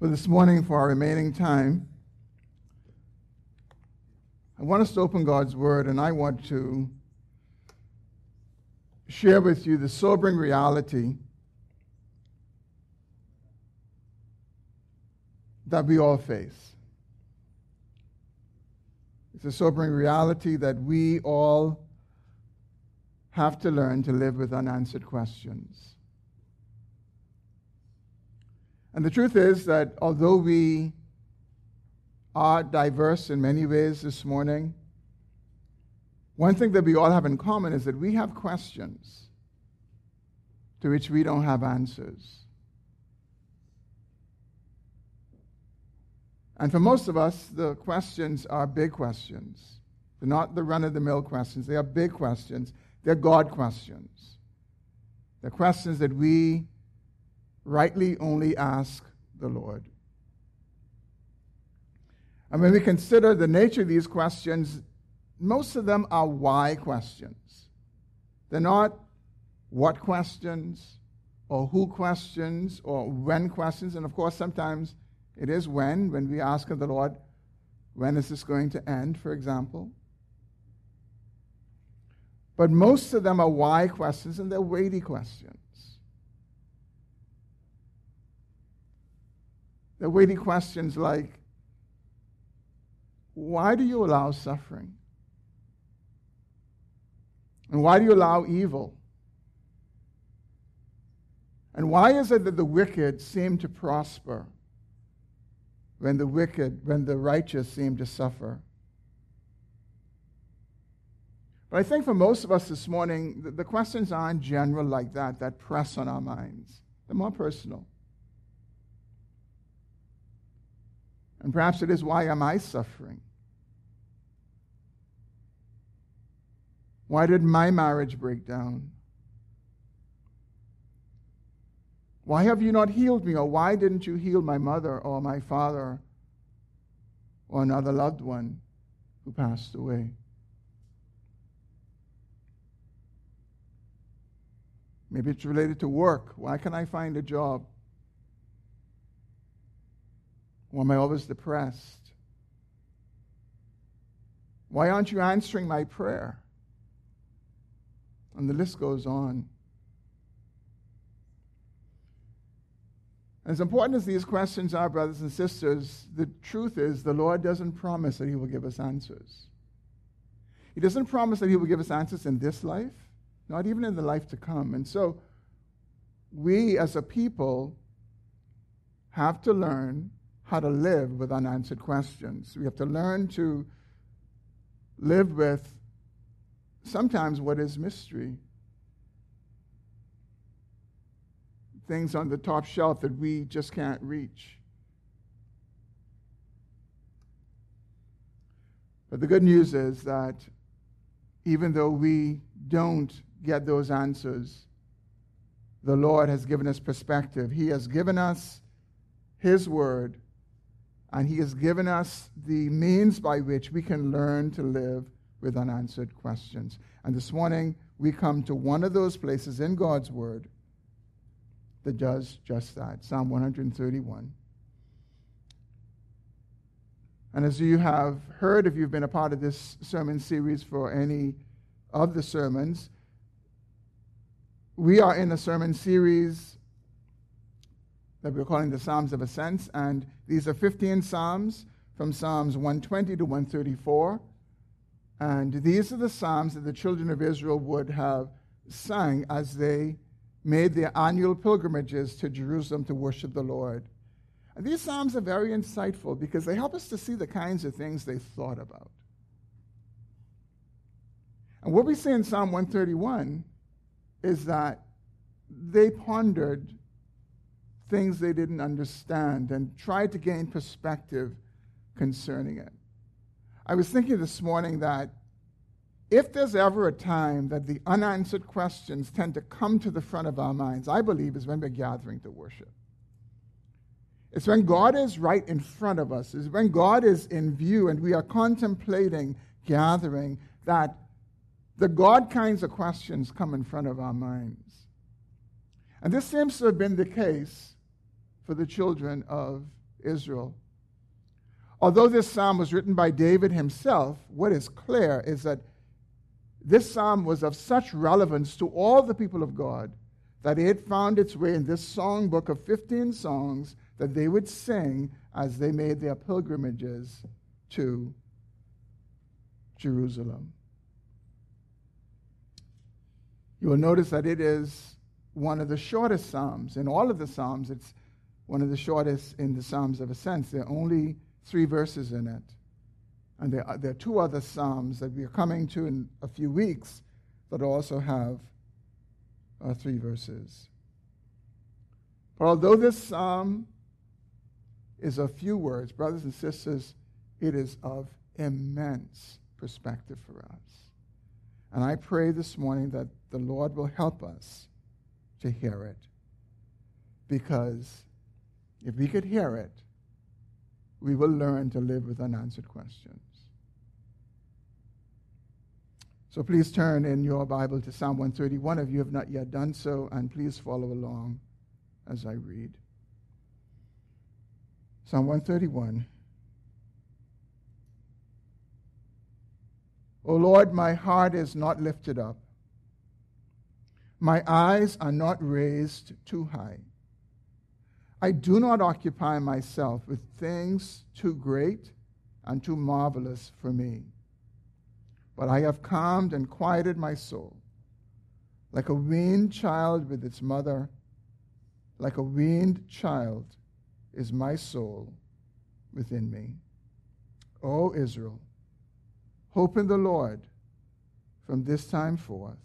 But this morning, for our remaining time, I want us to open God's Word, and I want to share with you the sobering reality that we all face. It's a sobering reality that we all have to learn to live with unanswered questions. And the truth is that although we are diverse in many ways this morning, one thing that we all have in common is that we have questions to which we don't have answers. And for most of us, the questions are big questions. They're not the run of the mill questions, they are big questions. They're God questions. They're questions that we rightly only ask the Lord. And when we consider the nature of these questions, most of them are why questions. They're not what questions or who questions or when questions. And of course, sometimes it is when, when we ask of the Lord, when is this going to end, for example? But most of them are why questions and they're weighty questions. They're weighty questions like why do you allow suffering? And why do you allow evil? And why is it that the wicked seem to prosper when the wicked, when the righteous seem to suffer? But I think for most of us this morning, the, the questions aren't general like that, that press on our minds. They're more personal. And perhaps it is why am I suffering? Why did my marriage break down? Why have you not healed me? Or why didn't you heal my mother or my father or another loved one who passed away? Maybe it's related to work. Why can I find a job? Why am I always depressed? Why aren't you answering my prayer? And the list goes on. As important as these questions are, brothers and sisters, the truth is the Lord doesn't promise that He will give us answers. He doesn't promise that He will give us answers in this life, not even in the life to come. And so, we as a people have to learn how to live with unanswered questions. We have to learn to live with sometimes what is mystery. Things on the top shelf that we just can't reach. But the good news is that even though we don't get those answers, the Lord has given us perspective. He has given us His Word, and He has given us the means by which we can learn to live with unanswered questions. And this morning, we come to one of those places in God's Word that does just that Psalm 131. And as you have heard, if you've been a part of this sermon series for any of the sermons, we are in a sermon series that we're calling the Psalms of Ascents, and these are 15 Psalms from Psalms 120 to 134. And these are the Psalms that the children of Israel would have sung as they made their annual pilgrimages to Jerusalem to worship the Lord. And these Psalms are very insightful because they help us to see the kinds of things they thought about. And what we see in Psalm 131 is that they pondered things they didn't understand and tried to gain perspective concerning it. I was thinking this morning that if there's ever a time that the unanswered questions tend to come to the front of our minds, I believe is when we're gathering to worship. It's when God is right in front of us, it's when God is in view and we are contemplating gathering that the God kinds of questions come in front of our minds. And this seems to have been the case for the children of Israel. Although this psalm was written by David himself, what is clear is that this psalm was of such relevance to all the people of God that it found its way in this songbook of 15 songs that they would sing as they made their pilgrimages to Jerusalem. You will notice that it is one of the shortest Psalms. In all of the Psalms, it's one of the shortest in the Psalms of Ascents. There are only three verses in it. And there are, there are two other Psalms that we are coming to in a few weeks that also have uh, three verses. But although this Psalm is a few words, brothers and sisters, it is of immense perspective for us. And I pray this morning that the Lord will help us to hear it. Because if we could hear it, we will learn to live with unanswered questions. So please turn in your Bible to Psalm 131 if you have not yet done so, and please follow along as I read. Psalm 131. O Lord, my heart is not lifted up. My eyes are not raised too high. I do not occupy myself with things too great and too marvelous for me. But I have calmed and quieted my soul. Like a weaned child with its mother, like a weaned child is my soul within me. O Israel, Hope in the Lord from this time forth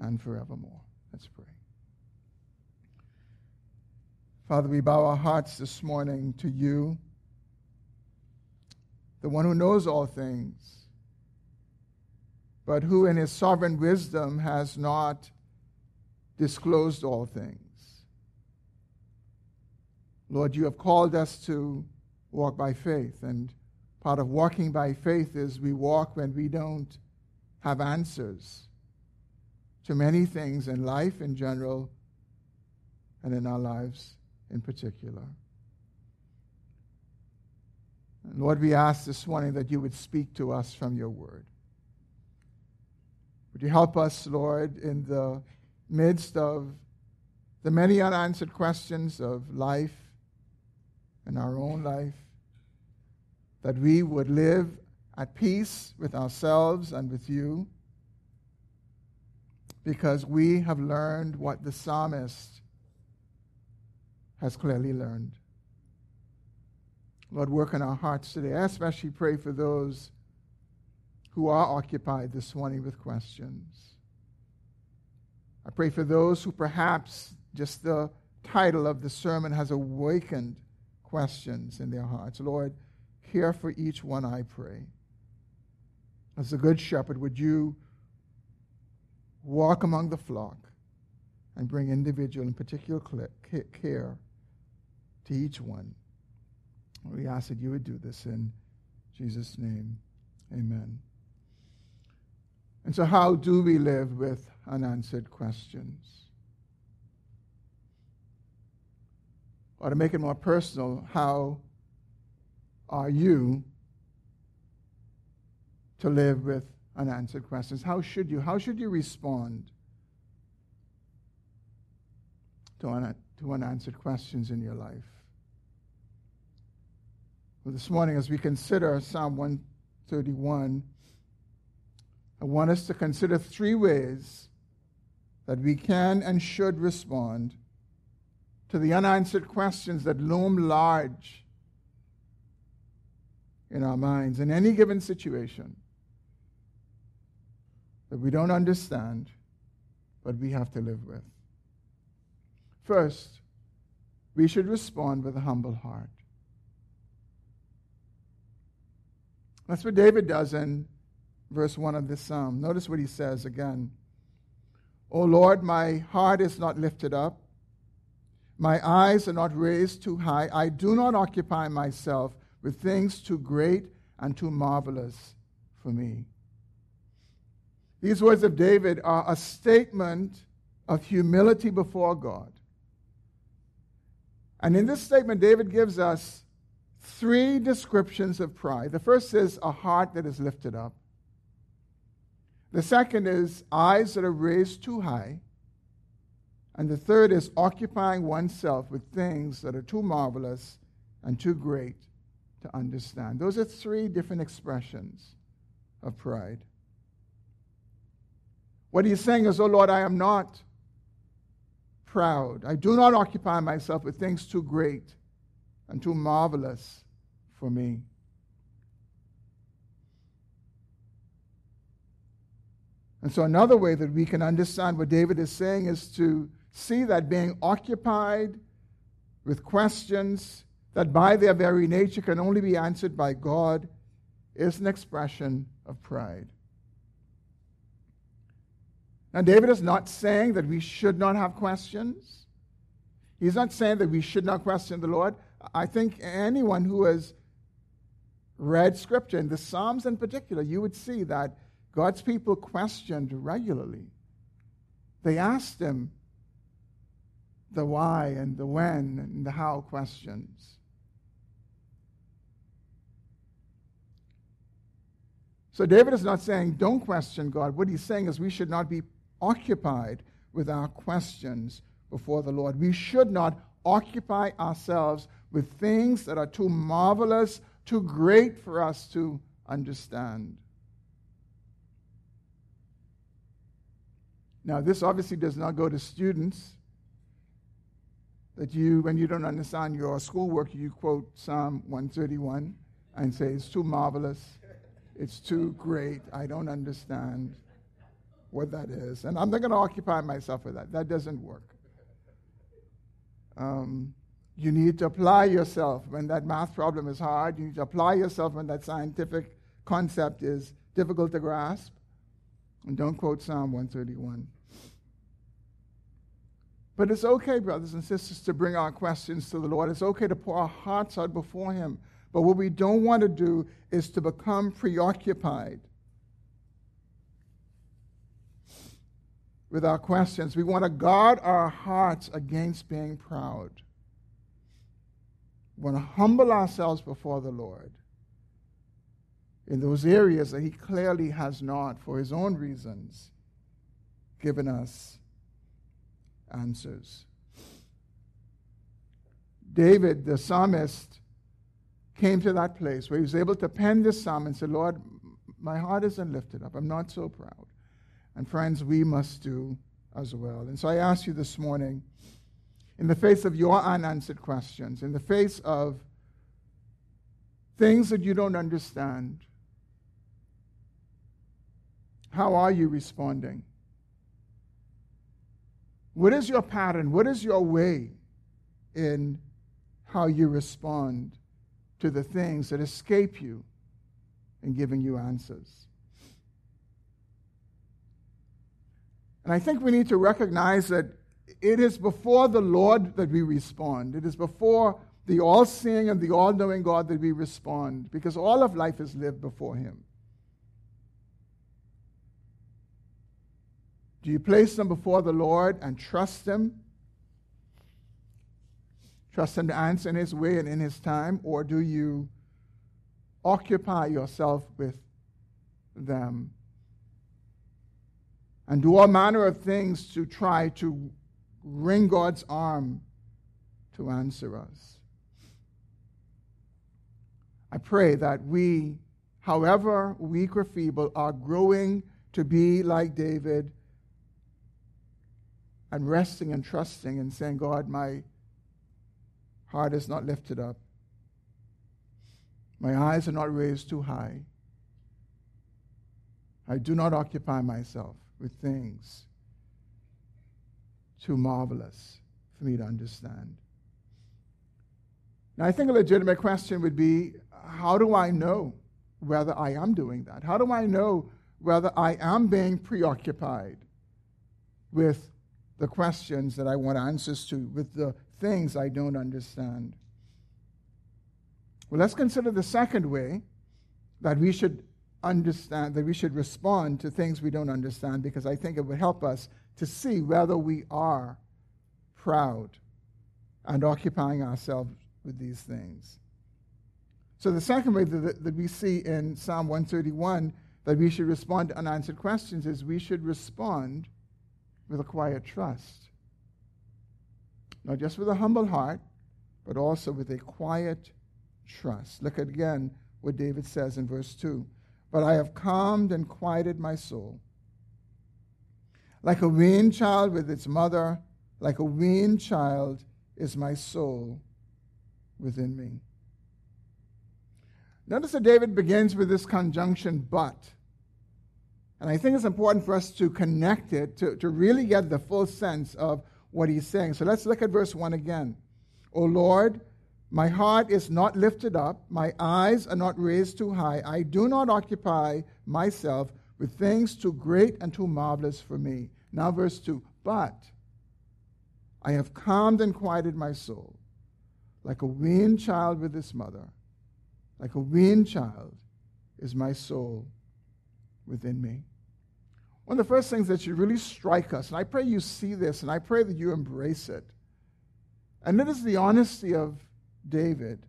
and forevermore. Let's pray. Father, we bow our hearts this morning to you, the one who knows all things, but who in his sovereign wisdom has not disclosed all things. Lord, you have called us to walk by faith, and Part of walking by faith is we walk when we don't have answers to many things in life in general and in our lives in particular. And Lord, we ask this morning that you would speak to us from your word. Would you help us, Lord, in the midst of the many unanswered questions of life and our own life? that we would live at peace with ourselves and with you because we have learned what the psalmist has clearly learned. Lord, work in our hearts today. I especially pray for those who are occupied this morning with questions. I pray for those who perhaps just the title of the sermon has awakened questions in their hearts. Lord, care for each one, I pray. As a good shepherd, would you walk among the flock and bring individual and particular care to each one? We ask that you would do this in Jesus' name. Amen. And so, how do we live with unanswered questions? Or to make it more personal, how are you to live with unanswered questions? How should you? How should you respond to, to unanswered questions in your life? Well, this morning, as we consider Psalm 131, I want us to consider three ways that we can and should respond to the unanswered questions that loom large in our minds in any given situation that we don't understand, but we have to live with. First, we should respond with a humble heart. That's what David does in verse 1 of this psalm. Notice what he says again. O Lord, my heart is not lifted up, my eyes are not raised too high. I do not occupy myself with things too great and too marvelous for me. These words of David are a statement of humility before God. And in this statement, David gives us three descriptions of pride. The first is a heart that is lifted up. The second is eyes that are raised too high. And the third is occupying oneself with things that are too marvelous and too great to understand. Those are three different expressions of pride. What he's saying is, Oh Lord, I am not proud. I do not occupy myself with things too great and too marvelous for me. And so, another way that we can understand what David is saying is to see that being occupied with questions that by their very nature can only be answered by God is an expression of pride. Now, David is not saying that we should not have questions. He's not saying that we should not question the Lord. I think anyone who has read Scripture, in the Psalms in particular, you would see that God's people questioned regularly. They asked him the why and the when and the how questions. So David is not saying don't question God. What he's saying is we should not be occupied with our questions before the Lord. We should not occupy ourselves with things that are too marvelous, too great for us to understand. Now, this obviously does not go to students. That you, when you don't understand your schoolwork, you quote Psalm 131 and say, It's too marvelous, it's too great, I don't understand what that is. And I'm not going to occupy myself with that. That doesn't work. Um, you need to apply yourself when that math problem is hard. You need to apply yourself when that scientific concept is difficult to grasp. And don't quote Psalm 131. But it's okay, brothers and sisters, to bring our questions to the Lord. It's okay to pour our hearts out before Him. But what we don't want to do is to become preoccupied with our questions. We want to guard our hearts against being proud. Want to humble ourselves before the Lord in those areas that He clearly has not, for His own reasons, given us answers. David, the psalmist, came to that place where he was able to pen this psalm and said, Lord, my heart isn't lifted up. I'm not so proud. And friends, we must do as well. And so I ask you this morning, in the face of your unanswered questions, in the face of things that you don't understand, how are you responding? What is your pattern? What is your way in how you respond to the things that escape you in giving you answers? And I think we need to recognize that it is before the Lord that we respond. It is before the all seeing and the all knowing God that we respond, because all of life is lived before Him. Do you place them before the Lord and trust Him? Trust Him to answer in His way and in His time? Or do you occupy yourself with them and do all manner of things to try to wring God's arm to answer us. I pray that we, however weak or feeble, are growing to be like David and resting and trusting and saying, God, my heart is not lifted up. My eyes are not raised too high. I do not occupy myself with things too marvelous for me to understand. Now, I think a legitimate question would be how do I know whether I am doing that? How do I know whether I am being preoccupied with the questions that I want answers to, with the things I don't understand? Well, let's consider the second way that we should understand, that we should respond to things we don't understand because I think it would help us to see whether we are proud. and occupying ourselves with these things. So, the second way that, that we see in Psalm 131 that we should respond to unanswered questions is we should respond with a quiet trust. Not just with a humble heart, but also with a quiet trust. Look again what David says in verse 2 But I have calmed and quieted my soul. Like a weaned child with its mother, like a weaned child is my soul within me. Notice that David begins with this conjunction, but. And I think it's important for us to connect it to, to really get the full sense of what he's saying. So let's look at verse 1 again. O Lord, my heart is not lifted up, my eyes are not raised too high. I do not occupy myself with things too great and too marvelous for me. Now, verse 2 But I have calmed and quieted my soul, like a weaned child with its mother. Like a weaned child is my soul within me. One of the first things that should really strike us, and I pray you see this, and I pray that you embrace it, and it is the honesty of David.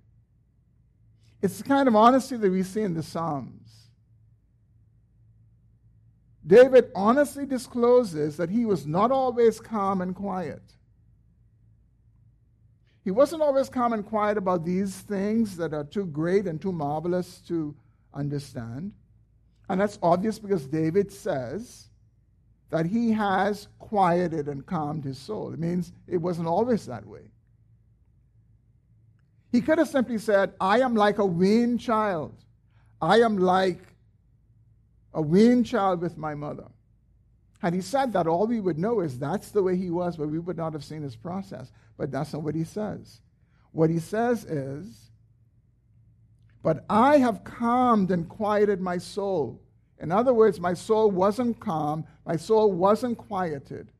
It's the kind of honesty that we see in the Psalms. David honestly discloses that he was not always calm and quiet. He wasn't always calm and quiet about these things that are too great and too marvelous to understand. And that's obvious because David says that he has quieted and calmed his soul. It means it wasn't always that way. He could have simply said, I am like a weaned child. I am like a weaned child with my mother. Had he said that, all we would know is that's the way he was, but we would not have seen his process. But that's not what he says. What he says is, But I have calmed and quieted my soul. In other words, my soul wasn't calm, my soul wasn't quieted.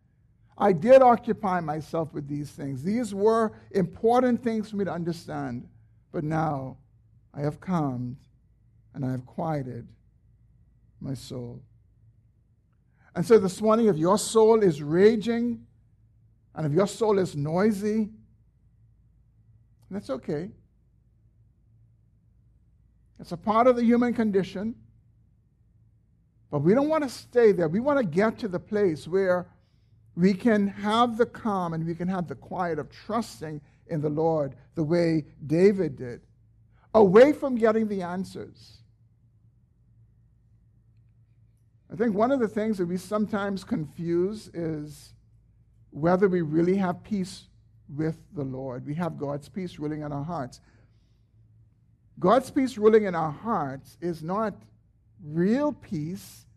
I did occupy myself with these things. These were important things for me to understand. But now I have calmed and I have quieted my soul. And so this morning, if your soul is raging and if your soul is noisy, that's okay. It's a part of the human condition. But we don't want to stay there. We want to get to the place where we can have the calm and we can have the quiet of trusting in the Lord the way David did, away from getting the answers. I think one of the things that we sometimes confuse is whether we really have peace with the Lord. We have God's peace ruling in our hearts. God's peace ruling in our hearts is not real peace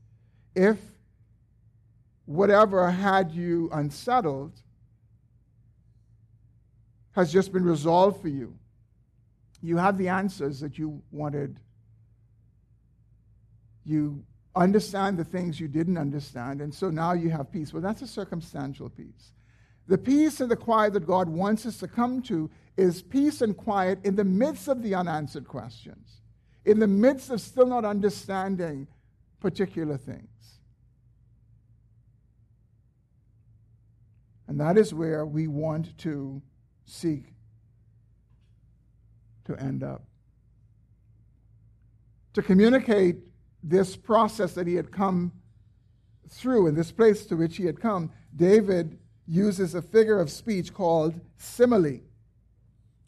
if whatever had you unsettled has just been resolved for you. You have the answers that you wanted. You understand the things you didn't understand, and so now you have peace. Well, that's a circumstantial peace. The peace and the quiet that God wants us to come to is peace and quiet in the midst of the unanswered questions, in the midst of still not understanding particular things. And that is where we want to seek to end up. To communicate this process that he had come through and this place to which he had come, David uses a figure of speech called simile.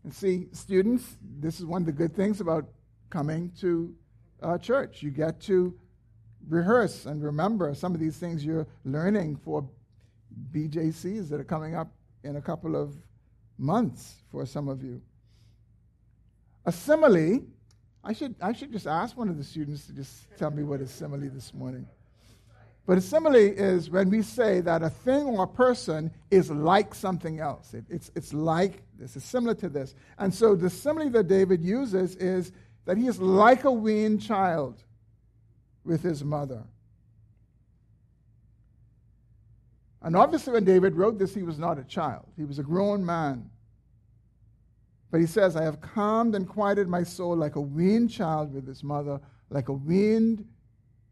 And see, students, this is one of the good things about coming to uh, church. You get to rehearse and remember some of these things you're learning for BJCs that are coming up in a couple of months for some of you. A simile, I should, I should just ask one of the students to just tell me what a simile this morning. But a simile is when we say that a thing or a person is like something else. It, it's, it's like this, it's similar to this. And so the simile that David uses is that he is like a weaned child with his mother. And obviously, when David wrote this, he was not a child, he was a grown man. But he says, I have calmed and quieted my soul like a weaned child with his mother, like a weaned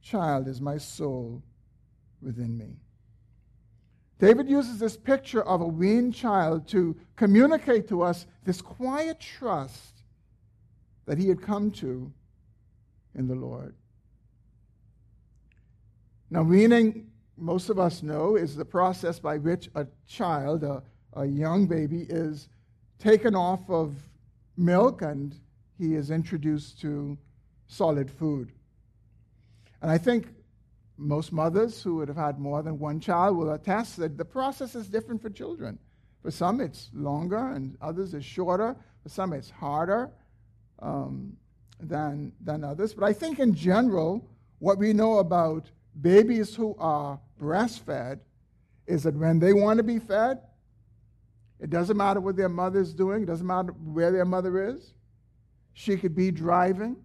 child is my soul within me. David uses this picture of a weaned child to communicate to us this quiet trust that he had come to in the Lord. Now, weaning, most of us know, is the process by which a child, a, a young baby, is taken off of milk and he is introduced to solid food. And I think most mothers who would have had more than one child will attest that the process is different for children. For some, it's longer, and others, it's shorter. For some, it's harder um, than, than others. But I think in general, what we know about babies who are breastfed is that when they want to be fed, it doesn't matter what their mother is doing, it doesn't matter where their mother is. She could be driving,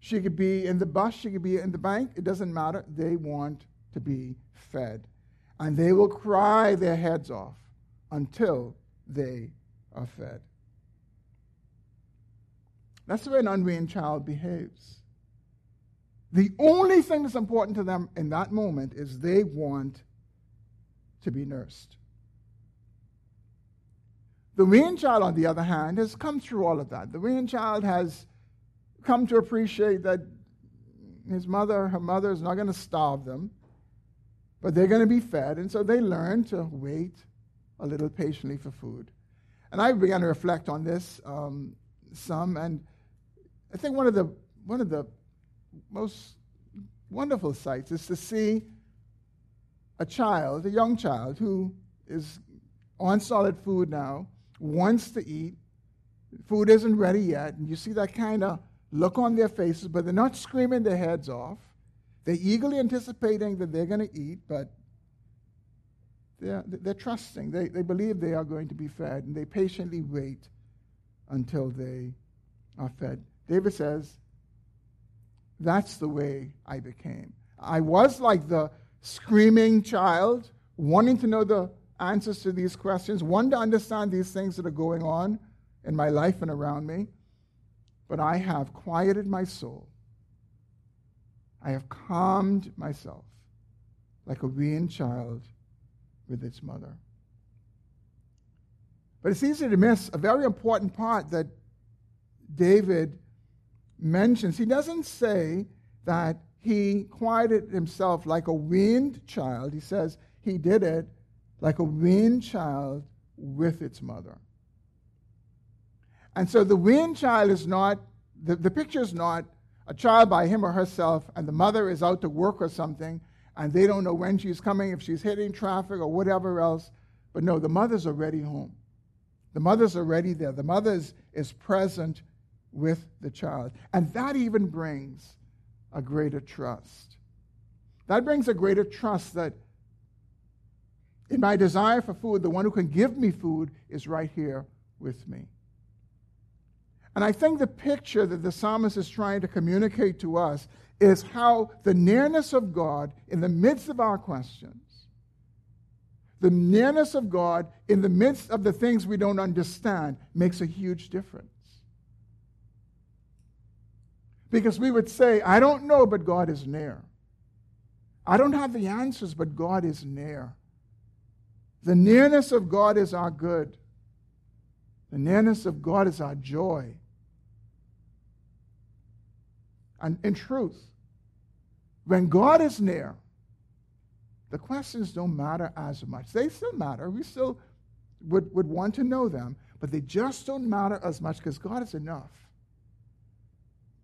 she could be in the bus, she could be in the bank, it doesn't matter. They want to be fed. And they will cry their heads off until they are fed. That's the way an unweaned child behaves. The only thing that's important to them in that moment is they want to be nursed. The weaned child, on the other hand, has come through all of that. The weaned child has come to appreciate that his mother, her mother, is not going to starve them, but they're going to be fed. And so they learn to wait a little patiently for food. And I began to reflect on this um, some, and I think one of the one of the most wonderful sights is to see a child, a young child, who is on solid food now, wants to eat. Food isn't ready yet, and you see that kind of look on their faces, but they're not screaming their heads off. They're eagerly anticipating that they're going to eat, but they're, they're trusting. They, they believe they are going to be fed, and they patiently wait until they are fed. David says, That's the way I became. I was like the screaming child, wanting to know the answers to these questions, one to understand these things that are going on in my life and around me but I have quieted my soul. I have calmed myself like a weaned child with its mother. But it's easy to miss a very important part that David mentions. He doesn't say that he quieted himself like a weaned child. He says he did it like a weaned child with its mother. And so the weaned child is not, the, the picture is not a child by him or herself, and the mother is out to work or something, and they don't know when she's coming, if she's hitting traffic or whatever else. But no, the mother's already home. The mother's already there. The mother is, is present with the child. And that even brings a greater trust. That brings a greater trust that in my desire for food, the one who can give me food is right here with me. And I think the picture that the psalmist is trying to communicate to us is how the nearness of God in the midst of our questions, the nearness of God in the midst of the things we don't understand, makes a huge difference. Because we would say, I don't know, but God is near. I don't have the answers, but God is near. The nearness of God is our good. The nearness of God is our joy. And in truth, when God is near, the questions don't matter as much. They still matter. We still would, would want to know them, but they just don't matter as much because God is enough.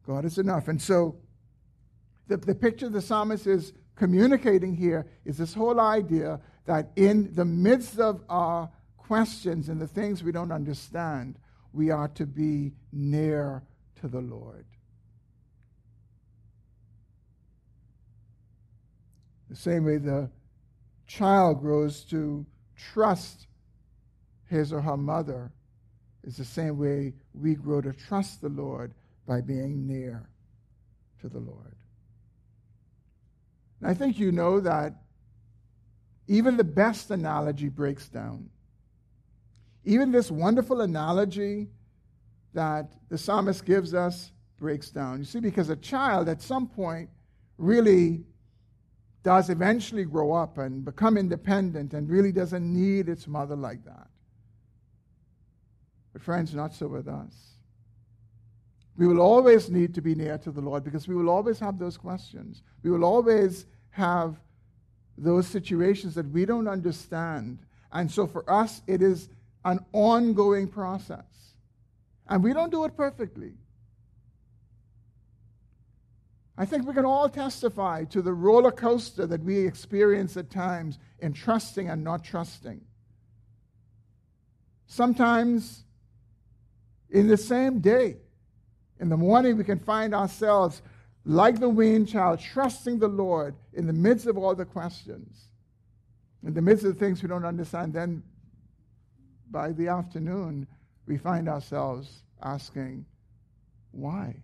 God is enough. And so the, the picture of the psalmist is communicating here is this whole idea that in the midst of our questions and the things we don't understand, we are to be near to the Lord. The same way the child grows to trust his or her mother is the same way we grow to trust the Lord by being near to the Lord. I think you know that even the best analogy breaks down. Even this wonderful analogy that the psalmist gives us breaks down. You see, because a child at some point really does eventually grow up and become independent and really doesn't need its mother like that. But, friends, not so with us. We will always need to be near to the Lord because we will always have those questions. We will always have those situations that we don't understand. And so for us, it is an ongoing process. And we don't do it perfectly. I think we can all testify to the roller coaster that we experience at times in trusting and not trusting. Sometimes in the same day, in the morning, we can find ourselves like the weaned child, trusting the Lord in the midst of all the questions, in the midst of the things we don't understand. Then by the afternoon, we find ourselves asking, why?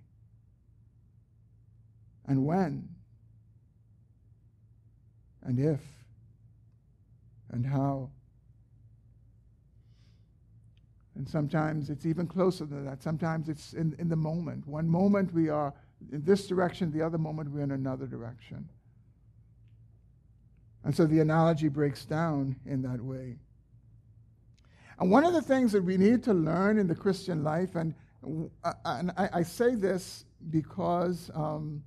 And when? And if? And how? And sometimes it's even closer than that. Sometimes it's in, in the moment. One moment we are in this direction, the other moment we're in another direction. And so the analogy breaks down in that way. And one of the things that we need to learn in the Christian life, and, uh, and I, I say this because um,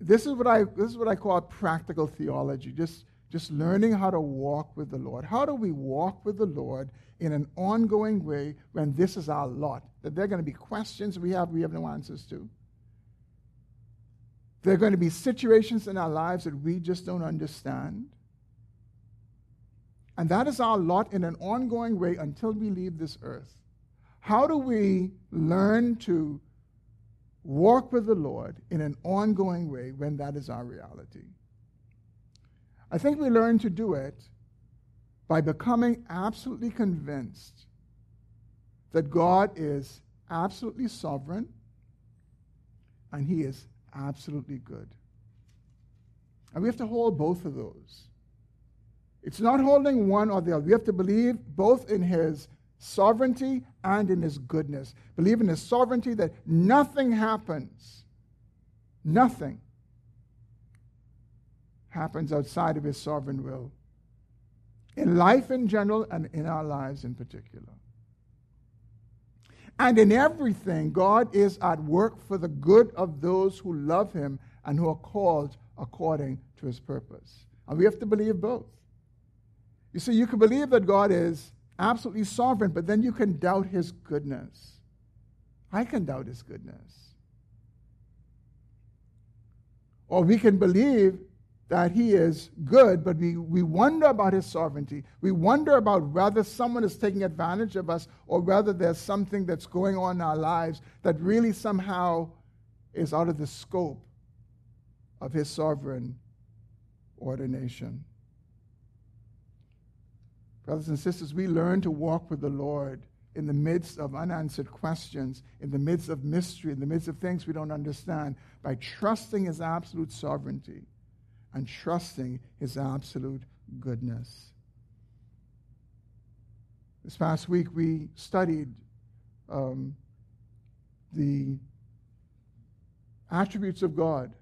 this is what I this is what I call practical theology. Just just learning how to walk with the Lord. How do we walk with the Lord in an ongoing way when this is our lot? That there are going to be questions we have we have no answers to. There are going to be situations in our lives that we just don't understand. And that is our lot in an ongoing way until we leave this earth. How do we learn to walk with the Lord in an ongoing way when that is our reality? I think we learn to do it by becoming absolutely convinced that God is absolutely sovereign and He is absolutely good. And we have to hold both of those. It's not holding one or the other. We have to believe both in His sovereignty and in His goodness. Believe in His sovereignty that nothing happens, nothing happens outside of His sovereign will. In life in general and in our lives in particular. And in everything, God is at work for the good of those who love Him and who are called according to His purpose. And we have to believe both. You see, you can believe that God is absolutely sovereign, but then you can doubt His goodness. I can doubt His goodness. Or we can believe that he is good, but we, we wonder about his sovereignty. We wonder about whether someone is taking advantage of us or whether there's something that's going on in our lives that really somehow is out of the scope of his sovereign ordination. Brothers and sisters, we learn to walk with the Lord in the midst of unanswered questions, in the midst of mystery, in the midst of things we don't understand, by trusting his absolute sovereignty and trusting his absolute goodness. This past week, we studied um, the attributes of God.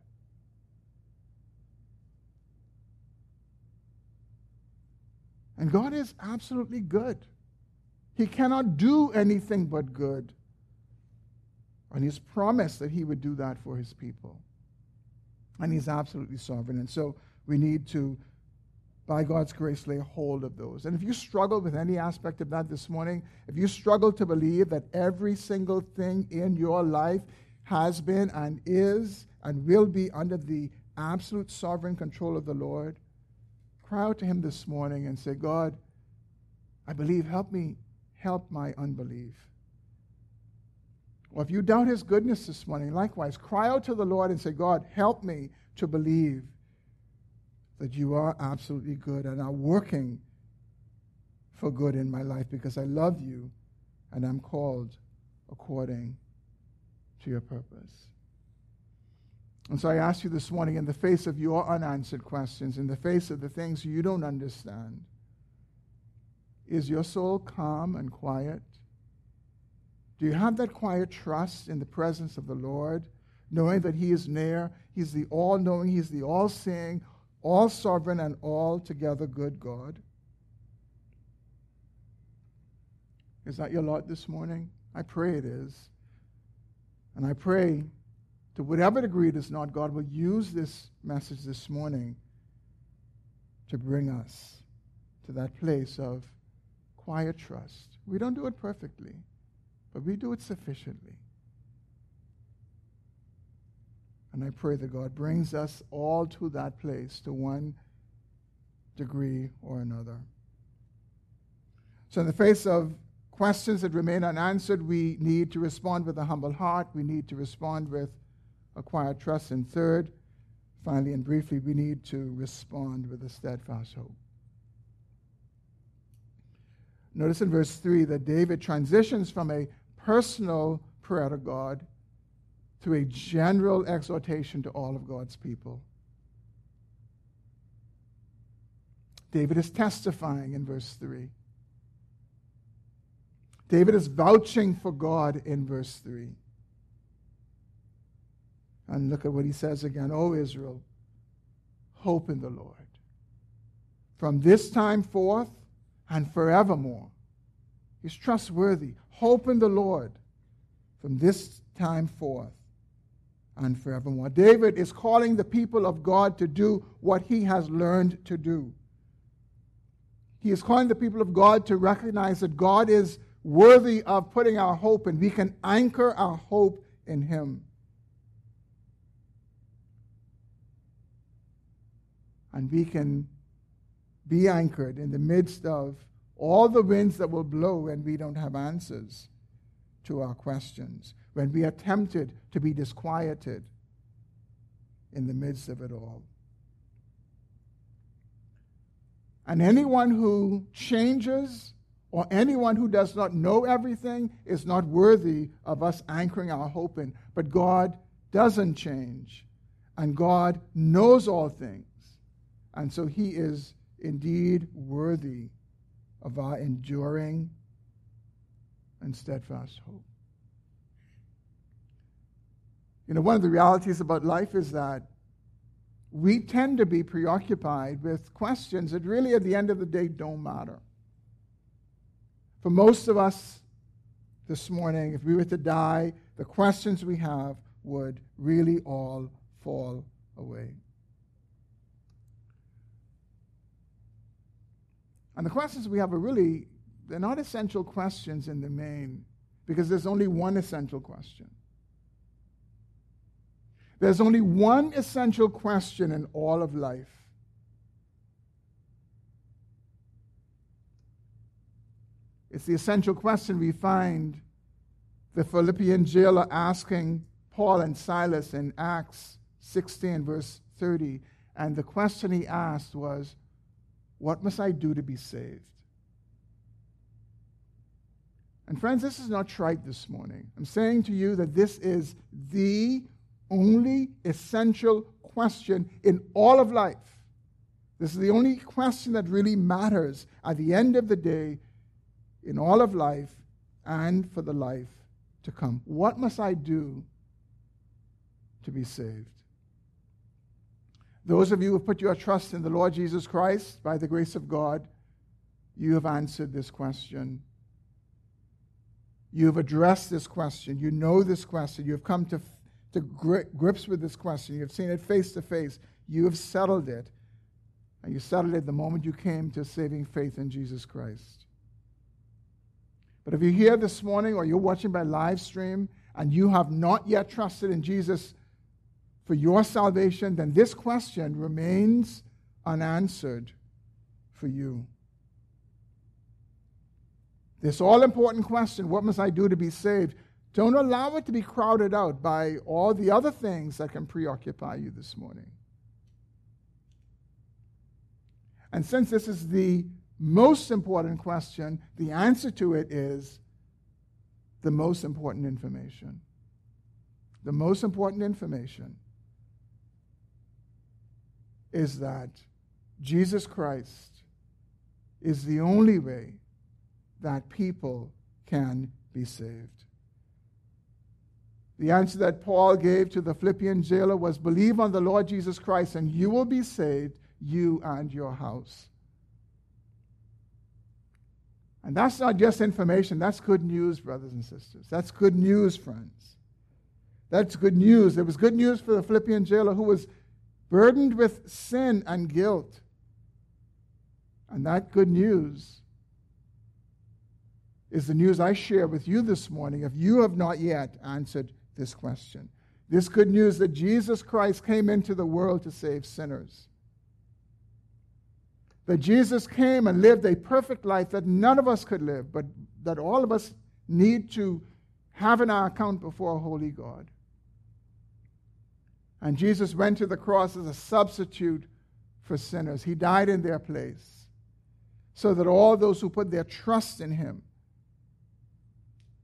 And God is absolutely good. He cannot do anything but good. And He's promised that He would do that for His people. And He's absolutely sovereign. And so we need to, by God's grace, lay hold of those. And if you struggle with any aspect of that this morning, if you struggle to believe that every single thing in your life has been and is and will be under the absolute sovereign control of the Lord, cry out to Him this morning and say, God, I believe, help me, help my unbelief. Or if you doubt his goodness this morning, likewise, cry out to the Lord and say, God, help me to believe that you are absolutely good and are working for good in my life because I love you and I'm called according to your purpose. And so I ask you this morning, in the face of your unanswered questions, in the face of the things you don't understand, is your soul calm and quiet? Do you have that quiet trust in the presence of the Lord knowing that He is near. He's the all knowing, He's the all seeing, all sovereign, and altogether good God. Is that your lot this morning? I pray it is. And I pray to whatever degree it is not, God will use this message this morning to bring us to that place of quiet trust. We don't do it perfectly, but we do it sufficiently. And I pray that God brings us all to that place to one degree or another. So, in the face of questions that remain unanswered, we need to respond with a humble heart. We need to respond with a quiet trust. And third, finally and briefly, we need to respond with a steadfast hope. Notice in verse 3 that David transitions from a personal prayer to God to a general exhortation to all of God's people. David is testifying in verse 3. David is vouching for God in verse 3. And look at what he says again O Israel, hope in the Lord. From this time forth and forevermore. He's trustworthy. Hope in the Lord from this time forth and forevermore. David is calling the people of God to do what he has learned to do. He is calling the people of God to recognize that God is worthy of putting our hope in. We can anchor our hope in him. And we can be anchored in the midst of all the winds that will blow when we don't have answers to our questions, when we are tempted to be disquieted in the midst of it all. And anyone who changes or anyone who does not know everything is not worthy of us anchoring our hope in. But God doesn't change, and God knows all things. And so he is indeed worthy of our enduring and steadfast hope. You know, one of the realities about life is that we tend to be preoccupied with questions that really, at the end of the day, don't matter. For most of us this morning, if we were to die, the questions we have would really all fall away. And the questions we have are really, they're not essential questions in the main, because there's only one essential question. There's only one essential question in all of life. It's the essential question we find the Philippian jailer asking Paul and Silas in Acts 16, verse 30. And the question he asked was, what must I do to be saved? And friends, this is not trite this morning. I'm saying to you that this is the only essential question in all of life. This is the only question that really matters at the end of the day in all of life and for the life to come. What must I do to be saved? Those of you who have put your trust in the Lord Jesus Christ, by the grace of God, you have answered this question. You have addressed this question. You know this question. You have come to, to grips with this question. You have seen it face to face. You have settled it. And you settled it the moment you came to saving faith in Jesus Christ. But if you're here this morning or you're watching by live stream and you have not yet trusted in Jesus for your salvation, then this question remains unanswered for you. This all important question what must I do to be saved? Don't allow it to be crowded out by all the other things that can preoccupy you this morning. And since this is the most important question, the answer to it is the most important information. The most important information is that Jesus Christ is the only way that people can be saved. The answer that Paul gave to the Philippian jailer was believe on the Lord Jesus Christ and you will be saved, you and your house. And that's not just information, that's good news, brothers and sisters. That's good news, friends. That's good news. It was good news for the Philippian jailer who was burdened with sin and guilt. And that good news is the news I share with you this morning if you have not yet answered this question. This good news that Jesus Christ came into the world to save sinners that Jesus came and lived a perfect life that none of us could live, but that all of us need to have in our account before a holy God. And Jesus went to the cross as a substitute for sinners. He died in their place so that all those who put their trust in him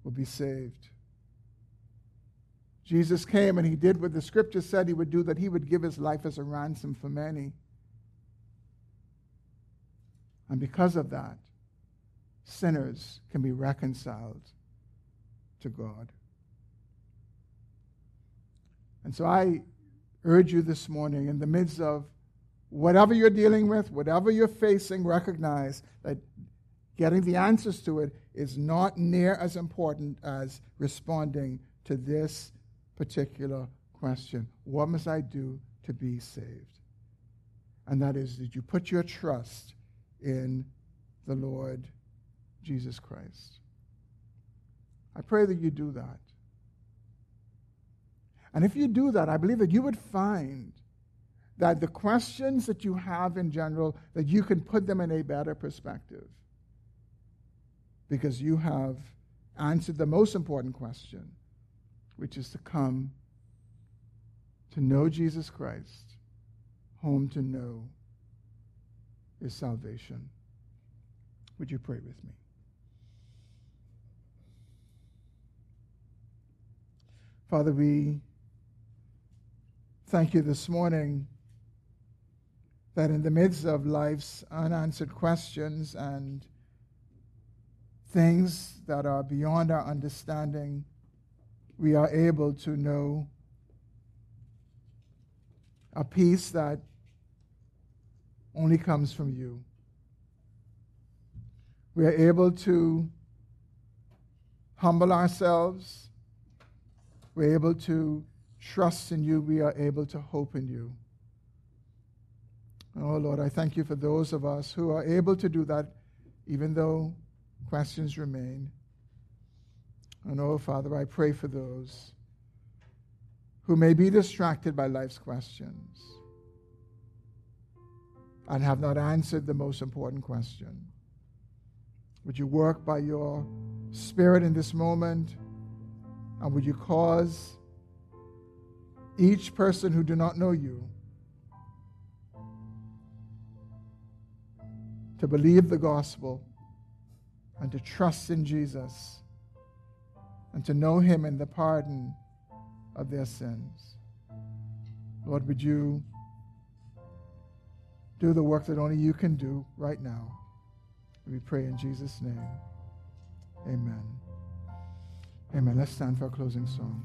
will be saved. Jesus came and he did what the scripture said he would do, that he would give his life as a ransom for many. And because of that, sinners can be reconciled to God. And so I urge you this morning, in the midst of whatever you're dealing with, whatever you're facing, recognize that getting the answers to it is not near as important as responding to this particular question What must I do to be saved? And that is, did you put your trust in the Lord Jesus Christ. I pray that you do that. And if you do that, I believe that you would find that the questions that you have in general, that you can put them in a better perspective. Because you have answered the most important question, which is to come to know Jesus Christ, home to know is salvation. Would you pray with me? Father, we thank you this morning that in the midst of life's unanswered questions and things that are beyond our understanding, we are able to know a peace that only comes from you. We are able to humble ourselves. We're able to trust in you. We are able to hope in you. Oh, Lord, I thank you for those of us who are able to do that, even though questions remain. And oh, Father, I pray for those who may be distracted by life's questions and have not answered the most important question. Would you work by your Spirit in this moment? And would you cause each person who do not know you to believe the gospel and to trust in Jesus and to know him in the pardon of their sins? Lord, would you do the work that only you can do right now. We pray in Jesus' name. Amen. Amen. Let's stand for a closing song.